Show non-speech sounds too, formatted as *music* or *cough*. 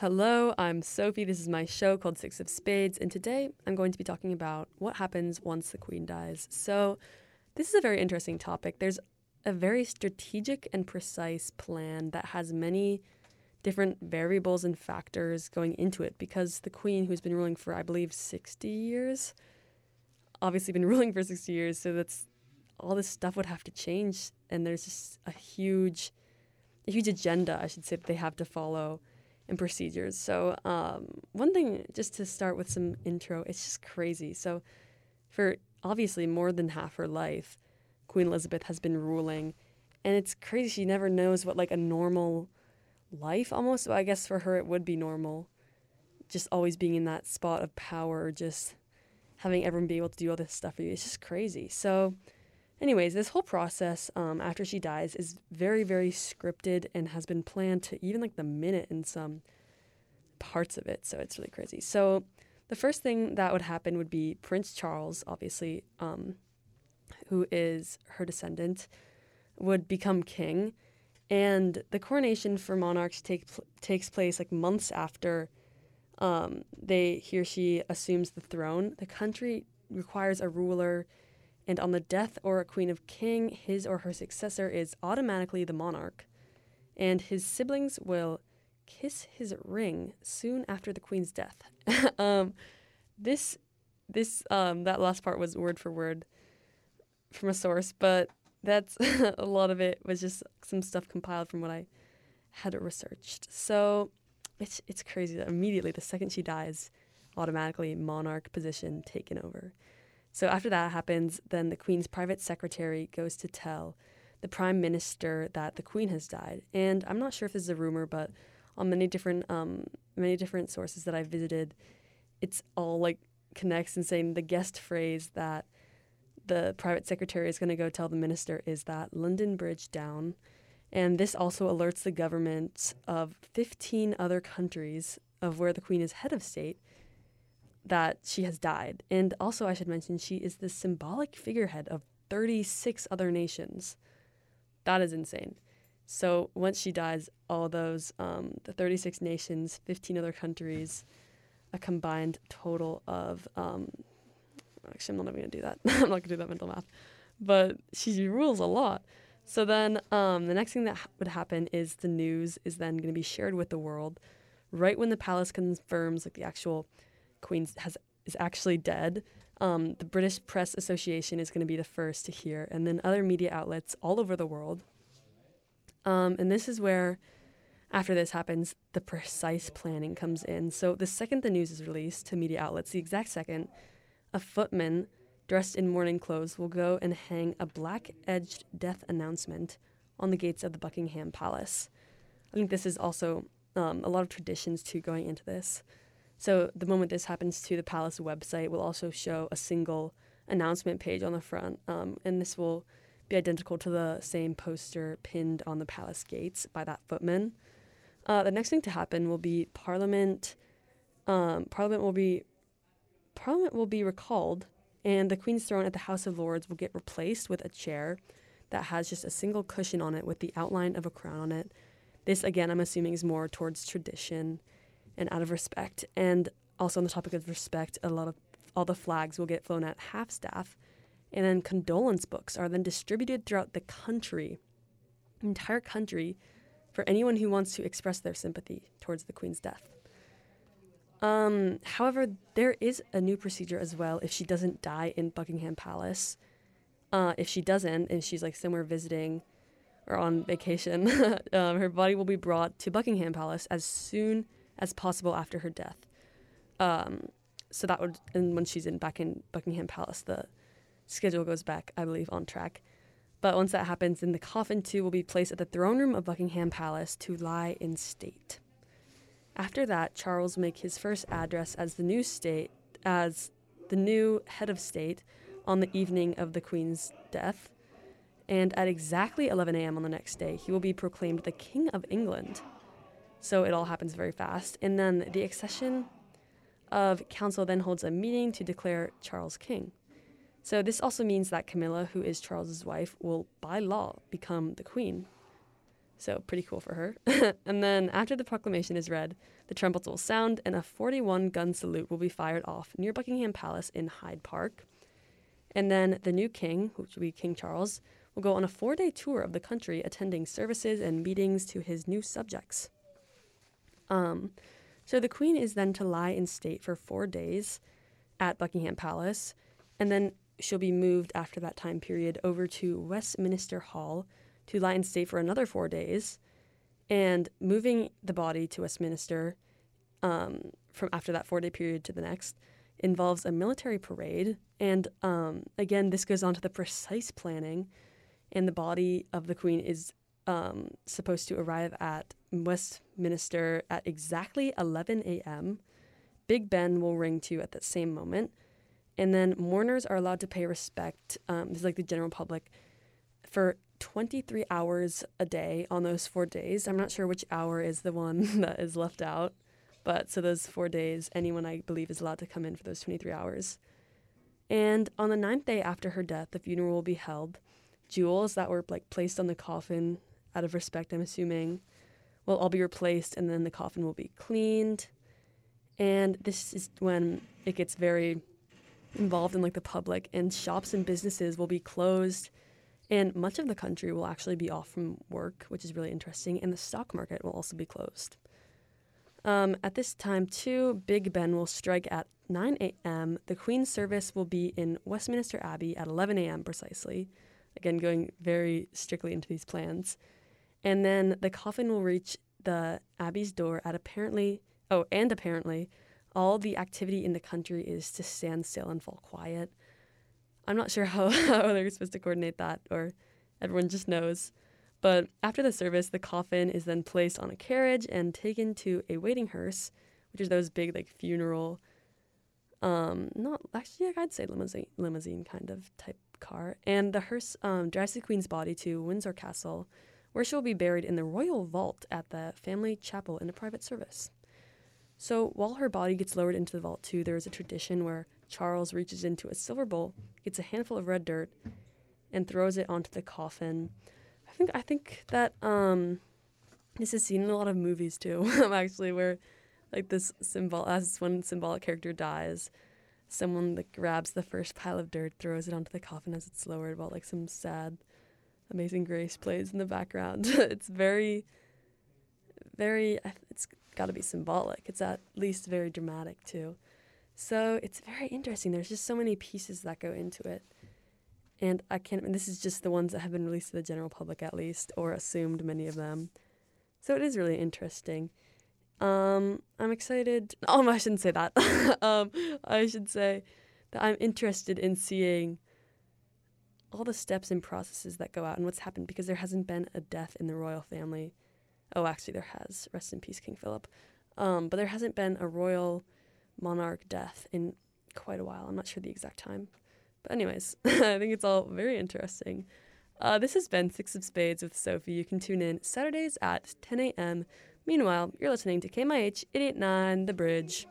Hello, I'm Sophie. This is my show called Six of Spades, and today I'm going to be talking about what happens once the queen dies. So, this is a very interesting topic. There's a very strategic and precise plan that has many different variables and factors going into it because the queen, who's been ruling for, I believe, 60 years, obviously been *laughs* ruling for 60 years, so that's all this stuff would have to change, and there's just a huge, a huge agenda, I should say, that they have to follow and procedures. So, um, one thing, just to start with some intro, it's just crazy. So, for obviously more than half her life, Queen Elizabeth has been ruling, and it's crazy. She never knows what like a normal life almost. So I guess for her, it would be normal, just always being in that spot of power, just having everyone be able to do all this stuff for you. It's just crazy. So, anyways, this whole process um, after she dies is very, very scripted and has been planned to even like the minute in some parts of it. So it's really crazy. So the first thing that would happen would be Prince Charles, obviously, um, who is her descendant, would become king. And the coronation for monarchs take, takes place like months after um, they he or she assumes the throne. The country requires a ruler and on the death or a queen of king, his or her successor is automatically the monarch, and his siblings will kiss his ring soon after the queen's death. *laughs* um, this, this, um, that last part was word for word from a source, but that's *laughs* a lot of it was just some stuff compiled from what I had researched. So it's it's crazy that immediately the second she dies, automatically monarch position taken over. So after that happens, then the Queen's private secretary goes to tell the Prime Minister that the Queen has died. And I'm not sure if this is a rumor, but on many different um, many different sources that I've visited, it's all like connects and saying the guest phrase that the private secretary is going to go tell the minister is that London Bridge down. And this also alerts the government of 15 other countries of where the Queen is head of state that she has died. And also, I should mention, she is the symbolic figurehead of 36 other nations. That is insane. So once she dies, all those, um, the 36 nations, 15 other countries, a combined total of, um, actually, I'm not even going to do that. *laughs* I'm not going to do that mental math. But she rules a lot. So then um, the next thing that ha- would happen is the news is then going to be shared with the world right when the palace confirms like the actual Queen has is actually dead. Um, the British Press Association is going to be the first to hear, and then other media outlets all over the world. Um, and this is where, after this happens, the precise planning comes in. So the second the news is released to media outlets, the exact second, a footman dressed in mourning clothes will go and hang a black edged death announcement on the gates of the Buckingham Palace. I think this is also um, a lot of traditions too going into this. So the moment this happens to the palace website will also show a single announcement page on the front, um, and this will be identical to the same poster pinned on the palace gates by that footman. Uh, the next thing to happen will be Parliament. Um, Parliament will be Parliament will be recalled, and the Queen's throne at the House of Lords will get replaced with a chair that has just a single cushion on it with the outline of a crown on it. This, again, I'm assuming is more towards tradition and out of respect. And also on the topic of respect, a lot of all the flags will get flown at half staff, and then condolence books are then distributed throughout the country, entire country, for anyone who wants to express their sympathy towards the Queen's death. Um, however, there is a new procedure as well if she doesn't die in Buckingham Palace. Uh, if she doesn't, and she's like somewhere visiting or on vacation, *laughs* um, her body will be brought to Buckingham Palace as soon as possible after her death. Um, so that would, and when she's in back in Buckingham Palace, the schedule goes back, I believe, on track. But once that happens, then the coffin too will be placed at the throne room of Buckingham Palace to lie in state. After that, Charles will make his first address as the new state, as the new head of state, on the evening of the Queen's death. And at exactly 11 a.m. on the next day, he will be proclaimed the King of England. So it all happens very fast. And then the accession of council then holds a meeting to declare Charles king. So this also means that Camilla, who is Charles's wife, will by law become the queen. So, pretty cool for her. *laughs* and then, after the proclamation is read, the trumpets will sound and a 41 gun salute will be fired off near Buckingham Palace in Hyde Park. And then, the new king, which will be King Charles, will go on a four day tour of the country, attending services and meetings to his new subjects. Um, so, the queen is then to lie in state for four days at Buckingham Palace, and then she'll be moved after that time period over to Westminster Hall to lie in state for another four days, and moving the body to Westminster um, from after that four day period to the next involves a military parade. And um, again, this goes on to the precise planning, and the body of the Queen is um, supposed to arrive at Westminster at exactly 11 a.m. Big Ben will ring too at that same moment. And then mourners are allowed to pay respect, um, this is like the general public, for 23 hours a day on those four days. I'm not sure which hour is the one *laughs* that is left out, but so those four days, anyone I believe is allowed to come in for those 23 hours. And on the ninth day after her death, the funeral will be held. Jewels that were like placed on the coffin, out of respect, I'm assuming, will all be replaced, and then the coffin will be cleaned. And this is when it gets very involved in like the public, and shops and businesses will be closed and much of the country will actually be off from work, which is really interesting, and the stock market will also be closed. Um, at this time, too, Big Ben will strike at 9 a.m. The Queen's service will be in Westminster Abbey at 11 a.m. precisely. Again, going very strictly into these plans. And then the coffin will reach the Abbey's door at apparently, oh, and apparently, all the activity in the country is to stand still and fall quiet. I'm not sure *laughs* how, how they're supposed to coordinate that, or everyone just knows. But after the service, the coffin is then placed on a carriage and taken to a waiting hearse, which is those big like funeral, um, not actually I'd say limousine limousine kind of type car. And the hearse um, drives the queen's body to Windsor Castle, where she will be buried in the royal vault at the family chapel in a private service. So while her body gets lowered into the vault too, there is a tradition where Charles reaches into a silver bowl, gets a handful of red dirt, and throws it onto the coffin. I think I think that um, this is seen in a lot of movies too. *laughs* actually, where like this symbol as one symbolic character dies, someone like grabs the first pile of dirt, throws it onto the coffin as it's lowered, while like some sad, Amazing Grace plays in the background. *laughs* it's very, very. It's got to be symbolic. It's at least very dramatic too. So it's very interesting. There's just so many pieces that go into it. And I can't, and this is just the ones that have been released to the general public at least, or assumed many of them. So it is really interesting. Um, I'm excited. *laughs* Oh, I shouldn't say that. *laughs* um, I should say that I'm interested in seeing all the steps and processes that go out and what's happened because there hasn't been a death in the royal family. Oh, actually, there has. Rest in peace, King Philip. Um, but there hasn't been a royal monarch death in quite a while. I'm not sure the exact time. But, anyways, *laughs* I think it's all very interesting. Uh, this has been Six of Spades with Sophie. You can tune in Saturdays at 10 a.m. Meanwhile, you're listening to KMIH 889 The Bridge.